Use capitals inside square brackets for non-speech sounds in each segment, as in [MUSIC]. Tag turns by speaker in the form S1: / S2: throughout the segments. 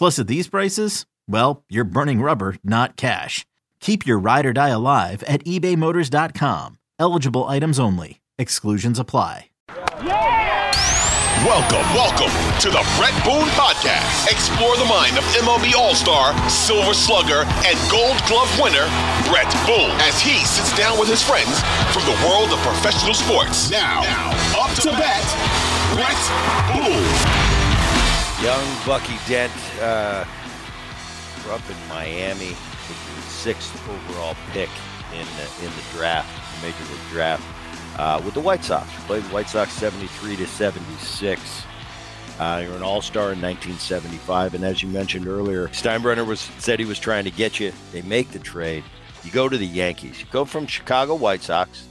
S1: Plus, at these prices, well, you're burning rubber, not cash. Keep your ride or die alive at ebaymotors.com. Eligible items only. Exclusions apply.
S2: Welcome, welcome to the Bret Boone Podcast. Explore the mind of MLB All Star, Silver Slugger, and Gold Glove winner, Bret Boone, as he sits down with his friends from the world of professional sports. Now, now up to bat, Bret Boone.
S3: Young Bucky Dent uh, up in Miami, sixth overall pick in the, in the draft, Major League Draft uh, with the White Sox. Played the White Sox 73 to 76. Uh, you're an All-Star in 1975, and as you mentioned earlier, Steinbrenner was said he was trying to get you. They make the trade. You go to the Yankees. You go from Chicago White Sox,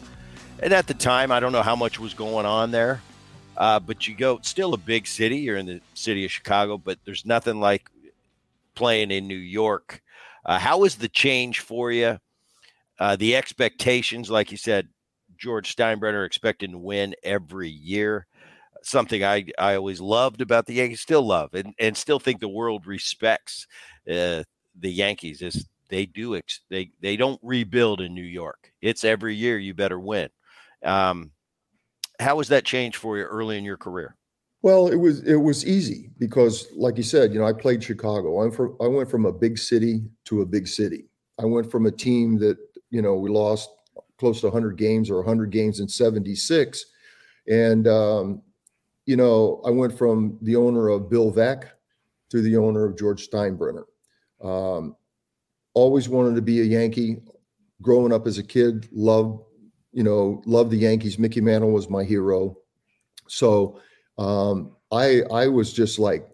S3: and at the time, I don't know how much was going on there, uh, but you go still a big city. You're in the city of Chicago, but there's nothing like playing in New York. Uh, how was the change for you? Uh, the expectations, like you said, George Steinbrenner expecting to win every year. Something I, I always loved about the Yankees, still love, and, and still think the world respects uh, the Yankees is they do ex- they they don't rebuild in New York. It's every year you better win. Um, how was that change for you early in your career?
S4: Well, it was it was easy because, like you said, you know, I played Chicago. I'm from I went from a big city to a big city. I went from a team that you know we lost close to 100 games or 100 games in 76. And, um, you know, I went from the owner of Bill Veeck to the owner of George Steinbrenner. Um, always wanted to be a Yankee. Growing up as a kid, loved, you know, loved the Yankees. Mickey Mantle was my hero. So um, I I was just like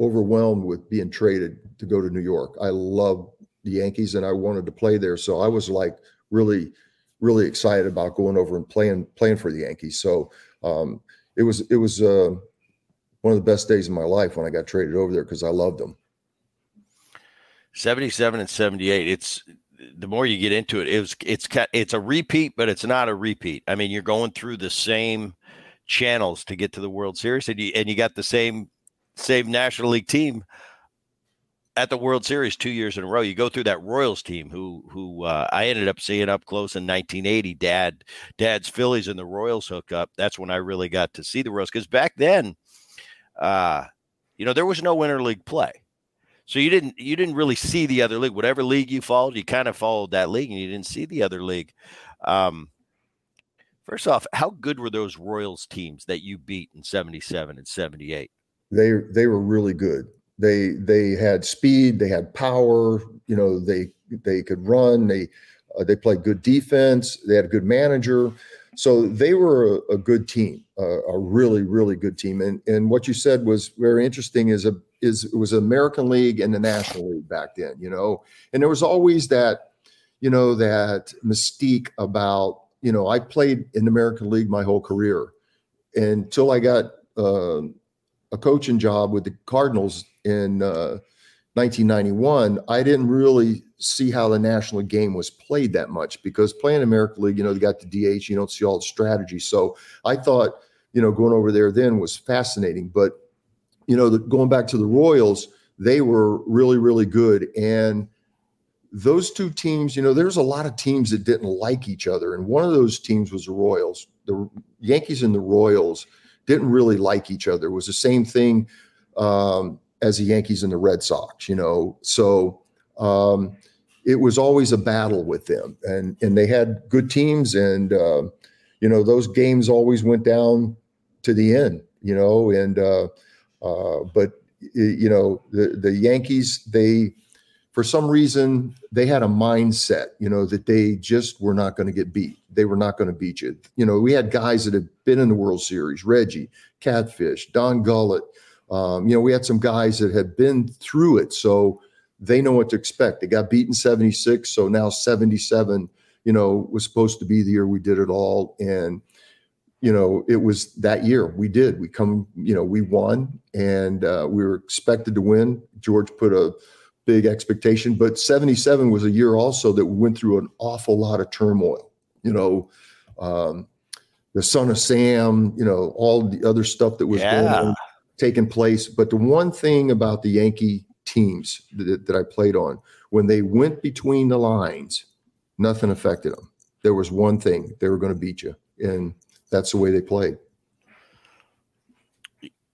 S4: overwhelmed with being traded to go to New York. I love the Yankees and I wanted to play there. So I was like really, really excited about going over and playing playing for the Yankees. So um, it was it was uh, one of the best days of my life when I got traded over there because I loved them.
S3: 77 and 78 it's the more you get into it it was it's it's a repeat but it's not a repeat i mean you're going through the same channels to get to the world series and you and you got the same same national league team at the World Series two years in a row. You go through that Royals team, who who uh, I ended up seeing up close in 1980. Dad, Dad's Phillies and the Royals hook up. That's when I really got to see the Royals because back then, uh, you know, there was no winter league play, so you didn't you didn't really see the other league. Whatever league you followed, you kind of followed that league, and you didn't see the other league. Um, first off, how good were those Royals teams that you beat in 77 and 78?
S4: They they were really good. They they had speed, they had power. You know, they they could run. They uh, they played good defense. They had a good manager. So they were a, a good team, uh, a really really good team. And and what you said was very interesting. Is a is it was American League and the National League back then. You know, and there was always that you know that mystique about you know I played in the American League my whole career until I got uh, a coaching job with the Cardinals in uh, 1991, I didn't really see how the national League game was played that much because playing American League, you know, they got the DH, you don't see all the strategy. So I thought, you know, going over there then was fascinating. But, you know, the, going back to the Royals, they were really, really good. And those two teams, you know, there's a lot of teams that didn't like each other. And one of those teams was the Royals. The Yankees and the Royals didn't really like each other. It was the same thing um, as the Yankees and the Red Sox, you know. So um, it was always a battle with them. And, and they had good teams. And, uh, you know, those games always went down to the end, you know. And, uh, uh, but, you know, the, the Yankees, they, for some reason they had a mindset you know that they just were not going to get beat. They were not going to beat you. You know we had guys that had been in the world series reggie catfish don gullett um, you know we had some guys that had been through it so they know what to expect. They got beaten 76 so now 77 you know was supposed to be the year we did it all. And you know it was that year we did we come you know we won and uh, we were expected to win george put a big expectation. But 77 was a year also that we went through an awful lot of turmoil. You know, um, the son of Sam, you know, all the other stuff that was
S3: yeah.
S4: going on, taking place. But the one thing about the Yankee teams that, that I played on, when they went between the lines, nothing affected them. There was one thing they were going to beat you. And that's the way they played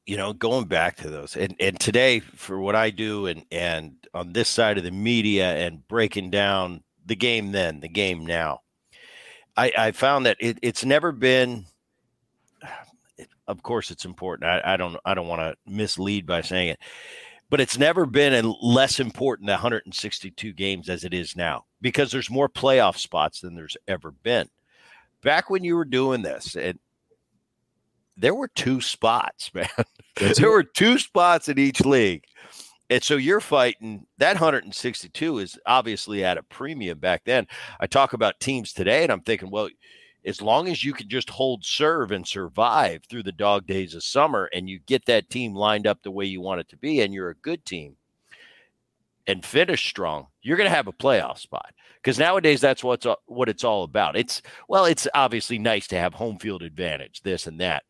S3: you know, going back to those, and and today for what I do, and and on this side of the media, and breaking down the game then, the game now, I I found that it, it's never been. Of course, it's important. I, I don't I don't want to mislead by saying it, but it's never been less important the 162 games as it is now because there's more playoff spots than there's ever been. Back when you were doing this, and there were two spots, [LAUGHS] man. there were two spots in each league. And so you're fighting that 162 is obviously at a premium back then. I talk about teams today, and I'm thinking, well, as long as you can just hold serve and survive through the dog days of summer and you get that team lined up the way you want it to be, and you're a good team and finish strong, you're going to have a playoff spot. Because nowadays, that's what's what it's all about. It's well, it's obviously nice to have home field advantage, this and that.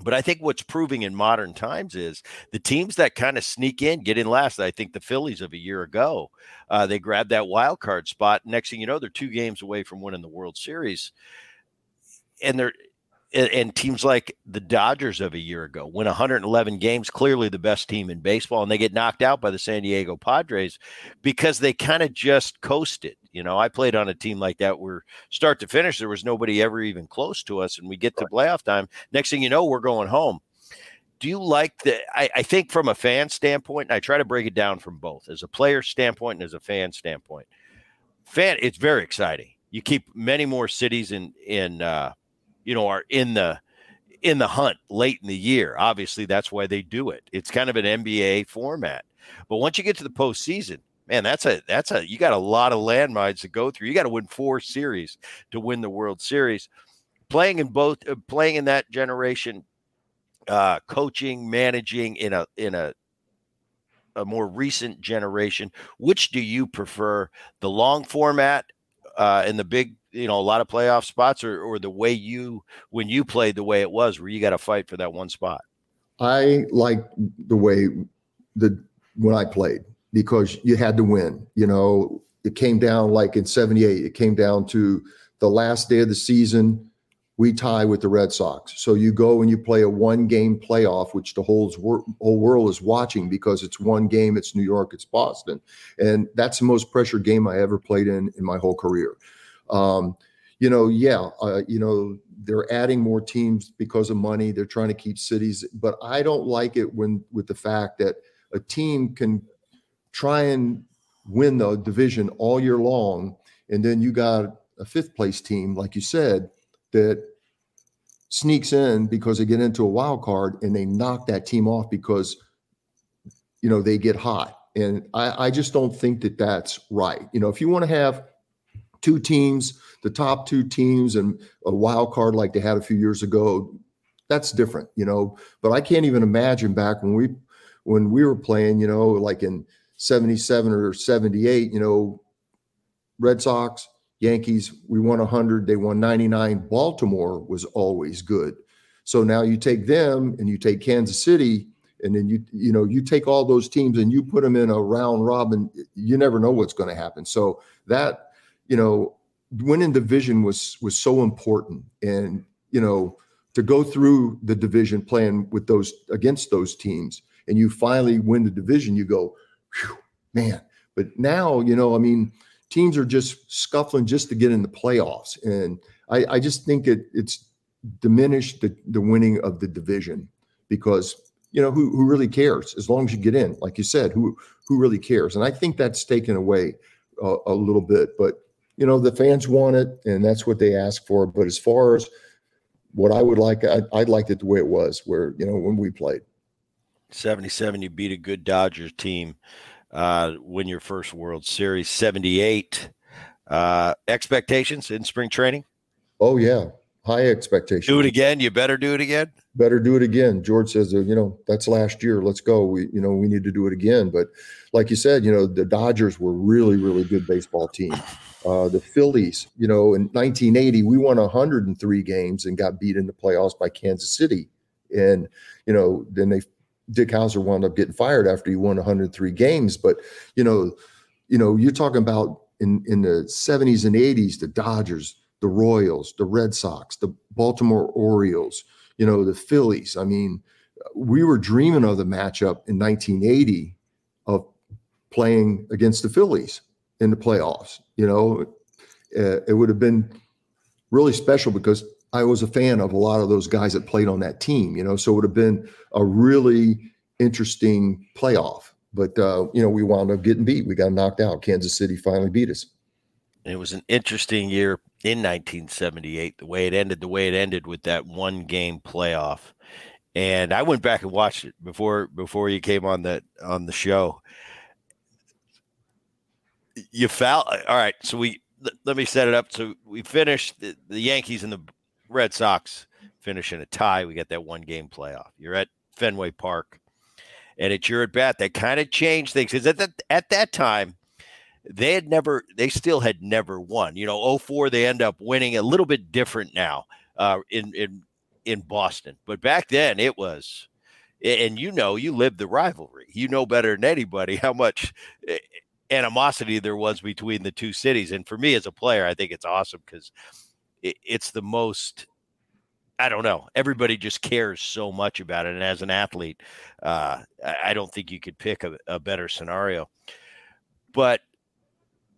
S3: But I think what's proving in modern times is the teams that kind of sneak in, get in last. I think the Phillies of a year ago, uh, they grabbed that wild card spot. Next thing you know, they're two games away from winning the World Series, and they're and teams like the Dodgers of a year ago win 111 games, clearly the best team in baseball, and they get knocked out by the San Diego Padres because they kind of just coasted. You know, I played on a team like that where start to finish, there was nobody ever even close to us, and we get to playoff time. Next thing you know, we're going home. Do you like the? I, I think from a fan standpoint, and I try to break it down from both as a player standpoint and as a fan standpoint. Fan, it's very exciting. You keep many more cities in in uh, you know, are in the in the hunt late in the year. Obviously, that's why they do it. It's kind of an NBA format. But once you get to the postseason, man, that's a that's a you got a lot of landmines to go through. You got to win four series to win the World Series. Playing in both, uh, playing in that generation, uh, coaching, managing in a in a a more recent generation. Which do you prefer? The long format uh, and the big you know a lot of playoff spots or, or the way you when you played the way it was where you got to fight for that one spot?
S4: I like the way the when i played because you had to win you know? It came down like in 78 it came down to the last day of the season we tie with the red sox. So you go and you play a one game playoff which the whole, whole world is watching because it's one game it's new york it's boston. And that's the most pressure game i ever played in in my whole career um, you know, yeah, uh, you know, they're adding more teams because of money. They're trying to keep cities, but I don't like it when with the fact that a team can try and win the division all year long, and then you got a fifth place team, like you said, that sneaks in because they get into a wild card and they knock that team off because you know they get hot. And I, I just don't think that that's right. You know, if you want to have two teams, the top two teams, and a wild card like they had a few years ago. That's different, you know. But I can't even imagine back when we when we were playing, you know, like in 77 or 78, you know, Red Sox, Yankees, we won 100, they won 99. Baltimore was always good. So now you take them and you take Kansas City and then you you know you take all those teams and you put them in a round robin you never know what's going to happen so that you know winning division was was so important. And you know to go through the division playing with those against those teams and you finally win the division you go man. But now you know i mean teams are just scuffling just to get in the playoffs. And i, I just think it, it's diminished the, the winning of the division because you know who, who really cares? As long as you get in like you said who who really cares? And i think that's taken away uh, a little bit. But you know the fans want it and that's what they ask for but as far as what I would like, I, I liked it the way it was, where you know when we played.
S3: Seventy-seven, you beat a good Dodgers team, uh, win your first World Series. Seventy-eight, uh, expectations in spring training.
S4: Oh yeah, high expectations.
S3: Do it again. You better do it again.
S4: Better do it again. George says, uh, you know, that's last year. Let's go. We, you know, we need to do it again. But like you said, you know, the Dodgers were really, really good baseball team. Uh, the Phillies, you know, in 1980, we won 103 games and got beat in the playoffs by Kansas City. And, you know, then they, Dick Howser wound up getting fired after he won 103 games. But, you know, you know, you're talking about in, in the 70s and 80s, the Dodgers, the Royals, the Red Sox, the Baltimore Orioles, you know, the Phillies. I mean, we were dreaming of the matchup in 1980 of playing against the Phillies in the playoffs. You know, uh, it would have been really special because I was a fan of a lot of those guys that played on that team. You know, so it would have been a really interesting playoff. But uh, you know, we wound up getting beat. We got knocked out. Kansas City finally beat us.
S3: It was an interesting year in 1978. The way it ended, the way it ended with that one game playoff. And I went back and watched it before before you came on the on the show you foul. All right, so we let me set it up. So we finished the, the Yankees and the Red Sox finish in a tie. We got that one game playoff. You're at Fenway Park, and it's your at bat. That kind of changed things because at that at that time they had never, they still had never won. You know, 04, they end up winning a little bit different now uh, in in in Boston, but back then it was. And you know, you lived the rivalry. You know better than anybody how much animosity there was between the two cities. And for me as a player, I think it's awesome because it, it's the most. I don't know. Everybody just cares so much about it, and as an athlete, uh, I don't think you could pick a, a better scenario. But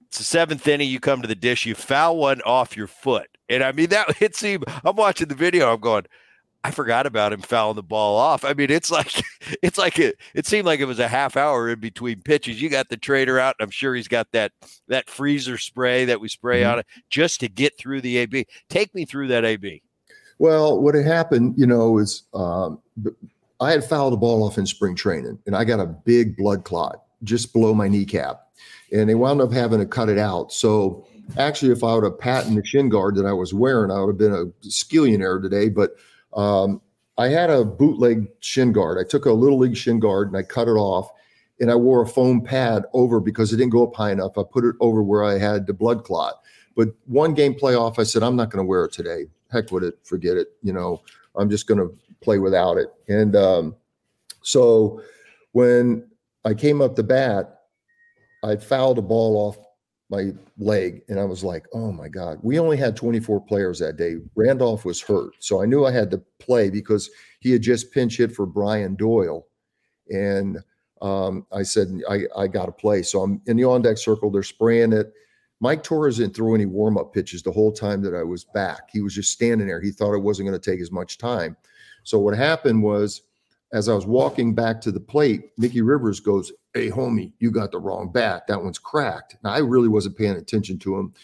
S3: it's the seventh inning. You come to the dish. You foul one off your foot, and I mean that. [LAUGHS] It seemed. I'm watching the video. I'm going I forgot about him fouling the ball off. I mean, it's like [LAUGHS] it's like it, it seemed like it was a half hour in between pitches. You got the trader out, and I'm sure he's got that that freezer spray that we spray mm-hmm. on it just to get through the AB. Take me through that AB.
S4: Well, what had happened, you know, is um, I had fouled the ball off in spring training, and I got a big blood clot just below my kneecap, and they wound up having to cut it out. So actually, if I would have patented the shin guard that I was wearing, I would have been a skillionaire today. But um, I had a bootleg shin guard. I took a little league shin guard and I cut it off and I wore a foam pad over because it didn't go up high enough. I put it over where I had the blood clot. But one game playoff, I said, I'm not going to wear it today. Heck with it. Forget it. You know, I'm just going to play without it. And um, so when I came up the bat, I fouled a ball off my leg and I was like, oh my God. We only had 24 players that day. Randolph was hurt. So I knew I had to play because he had just pinch hit for Brian Doyle. And um, I said, I, I got to play. So I'm in the on deck circle. They're spraying it. Mike Torrez didn't throw any warm up pitches the whole time that I was back. He was just standing there. He thought it wasn't going to take as much time. So what happened was, as I was walking back to the plate, Mickey Rivers goes, Hey, homie, you got the wrong bat. That one's cracked. Now, I really wasn't paying attention to him.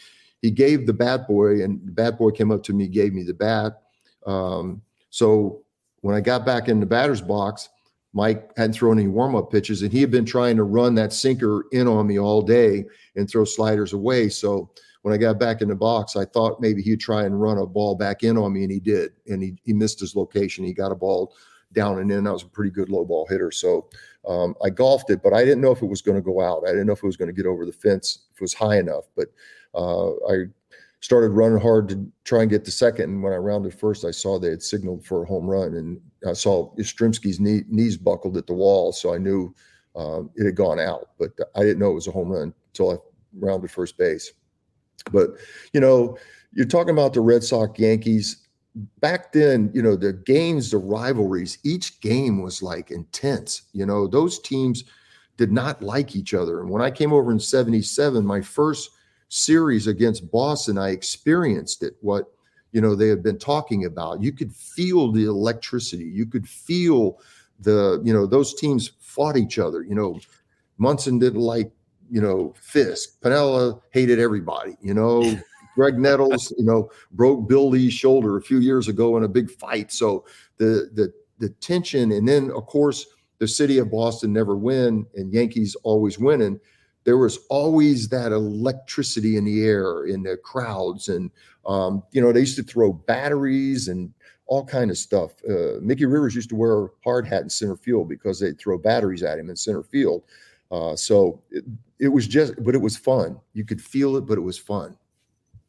S4: He gave the bat boy, and the bat boy came up to me, gave me the bat. Um, so when I got back in the batter's box, Mike hadn't thrown any warm up pitches, and he had been trying to run that sinker in on me all day and throw sliders away. So when I got back in the box, I thought maybe he'd try and run a ball back in on me, and he did. And he, he missed his location. He got a ball down and in. I was a pretty good low ball hitter, so um, I golfed it, but I didn't know if it was going to go out. I didn't know if it was going to get over the fence, if it was high enough. But uh, I started running hard to try and get to second. And when I rounded first, I saw they had signaled for a home run, and I saw Yastrzemski's knee, knees buckled at the wall, so I knew um, it had gone out. But I didn't know it was a home run until I rounded first base. But you know, you're talking about the Red Sox Yankees. Back then, you know, the games, the rivalries, each game was like intense. You know, those teams did not like each other. And when I came over in 77, my first series against Boston, I experienced it. What you know they had been talking about. You could feel the electricity. You could feel the you know those teams fought each other. You know, Munson didn't like you know Fisk. Piniella hated everybody. You know. Graig Nettles, you know, broke Bill Lee's shoulder a few years ago in a big fight. So the the the tension, and then of course the city of Boston never win, and Yankees always winning. There was always that electricity in the air in the crowds and um, you know they used to throw batteries and all kind of stuff. Uh, mickey rivers used to wear a hard hat in center field because they'd throw batteries at him in center field. Uh, so it, it was just but it was fun. You could feel it but it was fun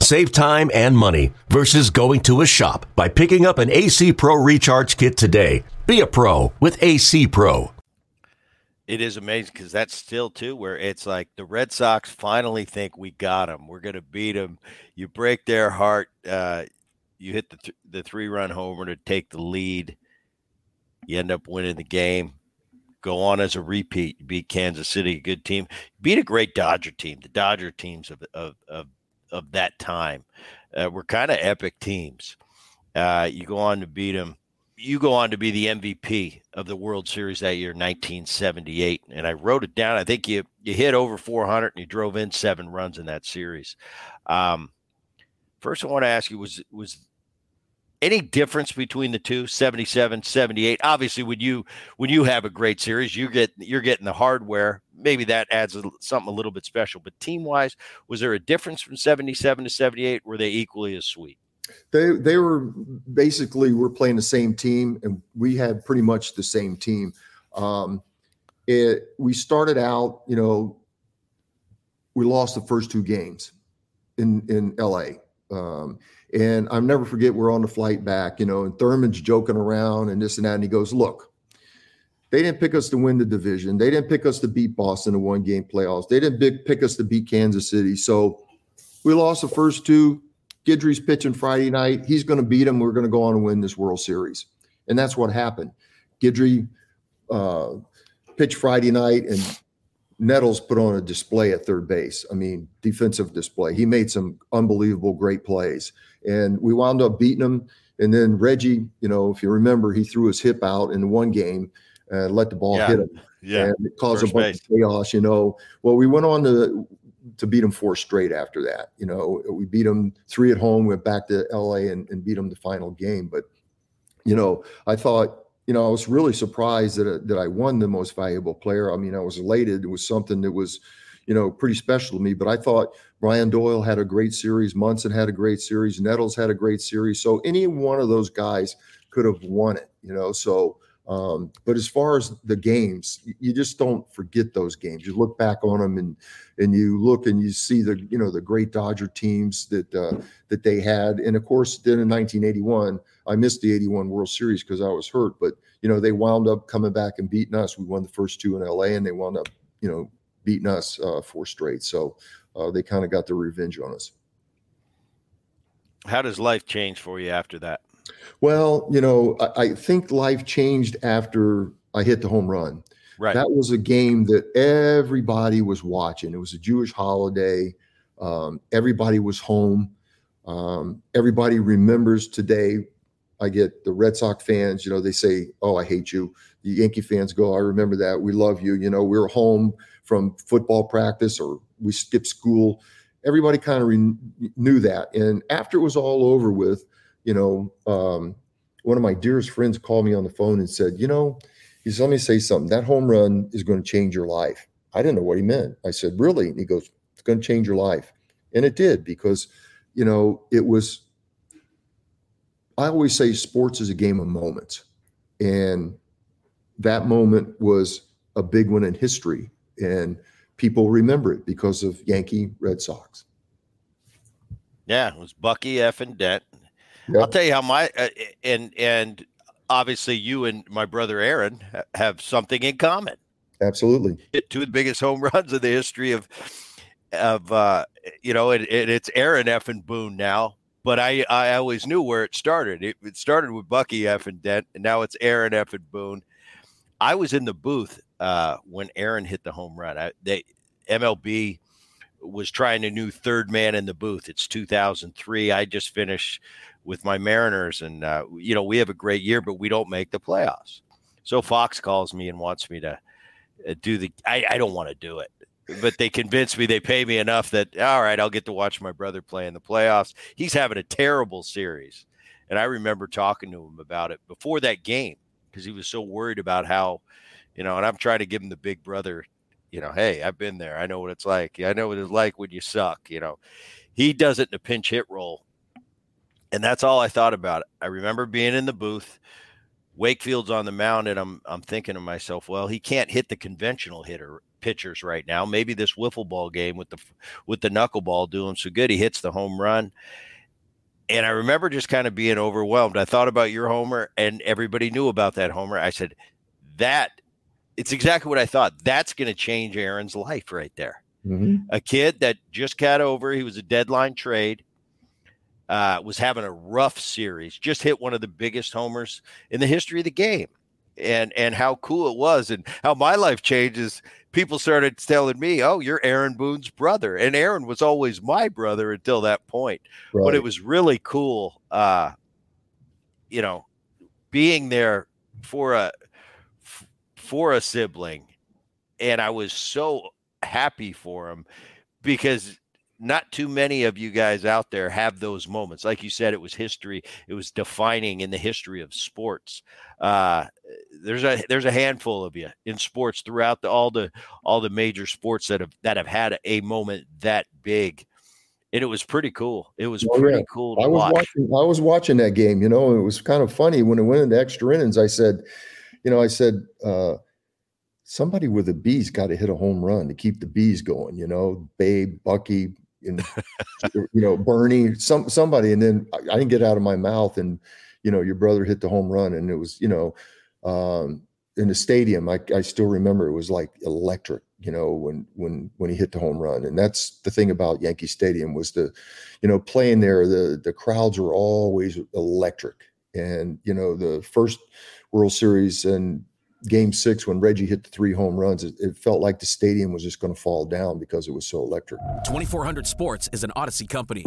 S5: Save time and money versus going to a shop by picking up an AC Pro Recharge Kit today. Be a pro with AC Pro.
S3: It is amazing because that's still too where it's like the Red Sox finally think we got them. We're going to beat them. You break their heart. Uh, you hit the th- the three run homer to take the lead. You end up winning the game. Go on as a repeat. You beat Kansas City, a good team. beat a great Dodger team. The Dodger teams of of of, of that time uh, were kind of epic teams. Uh, you go on to beat them you go on to be the MVP of the World Series that year, 1978. And I wrote it down. I think you you hit over 400 and you drove in seven runs in that series. Um, first, I want to ask you was was any difference between the two 77 78 obviously when you when you have a great series you get you're getting the hardware. Maybe that adds a, something a little bit special. But team wise was there a difference from 77 to 78 were they equally as sweet?
S4: They they were basically we're playing the same team, and we had pretty much the same team. Um, it we started out, you know, we lost the first two games in in L.A. Um, and I'll never forget we're on the flight back, you know, and Thurman's joking around and this and that, and he goes, "Look, they didn't pick us to win the division. They didn't pick us to beat Boston in one game playoffs. They didn't pick us to beat Kansas City. So we lost the first two Guidry's pitching Friday night. He's going to beat him. We're going to go on and win this World Series. And that's what happened. Guidry uh, pitched Friday night, and Nettles put on a display at third base. I mean, defensive display. He made some unbelievable, great plays. And we wound up beating him. And then Reggie, you know, if you remember, he threw his hip out in one game and let the ball
S3: yeah.
S4: hit him.
S3: Yeah.
S4: And it caused
S3: First
S4: a bunch
S3: base.
S4: of chaos, you know. Well, we went on to to beat them four straight after that. You know, we beat them three at home, went back to LA and, and beat them the final game. But, you know, I thought, you know, I was really surprised that, uh, that I won the most valuable player. I mean, I was elated. It was something that was, you know, pretty special to me. But I thought Brian Doyle had a great series. Munson had a great series. Nettles had a great series. So any one of those guys could have won it, you know. So, um, but as far as the games, you just don't forget those games. You look back on them and and you look and you see the you know the great Dodger teams that uh, that they had. And of course, then in 1981, I missed the 81 World Series because I was hurt. But you know they wound up coming back and beating us. We won the first two in LA, and they wound up you know beating us uh, four straight. So uh, they kind of got their revenge on us.
S3: How does life change for you after that?
S4: Well, you know, I, I think life changed after I hit the home run.
S3: Right.
S4: That was a game that everybody was watching. It was a Jewish holiday. Um, everybody was home. Um, everybody remembers today. I get the Red Sox fans, you know, they say, Oh, I hate you. The Yankee fans go, I remember that. We love you. You know, we were home from football practice or we skipped school everybody kind of re- knew that. And after it was all over with, you know, um, one of my dearest friends called me on the phone and said, you know, he said, let me say something. That home run is going to change your life. I didn't know what he meant. I said, really? And he goes, it's going to change your life. And it did because, you know, it was, I always say sports is a game of moments. And that moment was a big one in history. And people remember it because of Yankee Red Sox.
S3: Yeah, it was Bucky F and Dent. Yep. I'll tell you how my uh, and and obviously you and my brother Aaron have something in common.
S4: Absolutely,
S3: two of the biggest home [LAUGHS] runs in the history of of uh, you know, it, it, it's Aaron F and Boone now. But I I always knew where it started. It, it started with Bucky F and Dent, and now it's Aaron F and Boone. I was in the booth uh, when Aaron hit the home run. I, they MLB was trying a new third man in the booth. It's 2003. I just finished with my Mariners, and uh, you know we have a great year, but we don't make the playoffs. So Fox calls me and wants me to uh, do the. I, I don't want to do it, but they convince me. They pay me enough that all right, I'll get to watch my brother play in the playoffs. He's having a terrible series, and I remember talking to him about it before that game because he was so worried about how, you know, and I'm trying to give him the big brother, you know, hey, I've been there. I know what it's like. I know what it's like when you suck, you know. He does it in a pinch hit role. And that's all I thought about. I remember being in the booth. Wakefield's on the mound, and I'm I'm thinking to myself, well, he can't hit the conventional hitter pitchers right now. Maybe this wiffle ball game with the with the knuckleball doing so good, he hits the home run, and I remember just kind of being overwhelmed. I thought about your homer, and everybody knew about that homer. I said, that it's exactly what I thought. That's going to change Aaron's life right there. Mm-hmm. A kid that just got over, he was a deadline trade, uh, was having a rough series, just hit one of the biggest homers in the history of the game and and how cool it was and how my life changes people started telling me oh you're aaron boone's brother and aaron was always my brother until that point right. but it was really cool uh you know being there for a for a sibling and i was so happy for him because not too many of you guys out there have those moments. Like you said, it was history. It was defining in the history of sports. Uh, there's a there's a handful of you in sports throughout the, all the all the major sports that have that have had a moment that big. And it was pretty cool. It was oh, pretty yeah. cool
S4: I was
S3: watch.
S4: watching I was watching that game, you know, it was kind of funny when it went into extra innings. I said, you know, I said, uh, somebody with the bees got to hit a home run to keep the bees going, you know, Babe, Bucky, and you know Bernie, some somebody, and then I, I, didn't get out of my mouth, and you know your brother hit the home run, and it was you know um, in the stadium. I, I still remember it was like electric, you know when when when he hit the home run, and that's the thing about Yankee Stadium was the, you know, playing there. The the crowds were always electric, and you know the first World Series and game six when Reggie hit the three home runs, it, it felt like the stadium was just going to fall down because it was so electric.
S6: 2400 Sports is an Audacy company.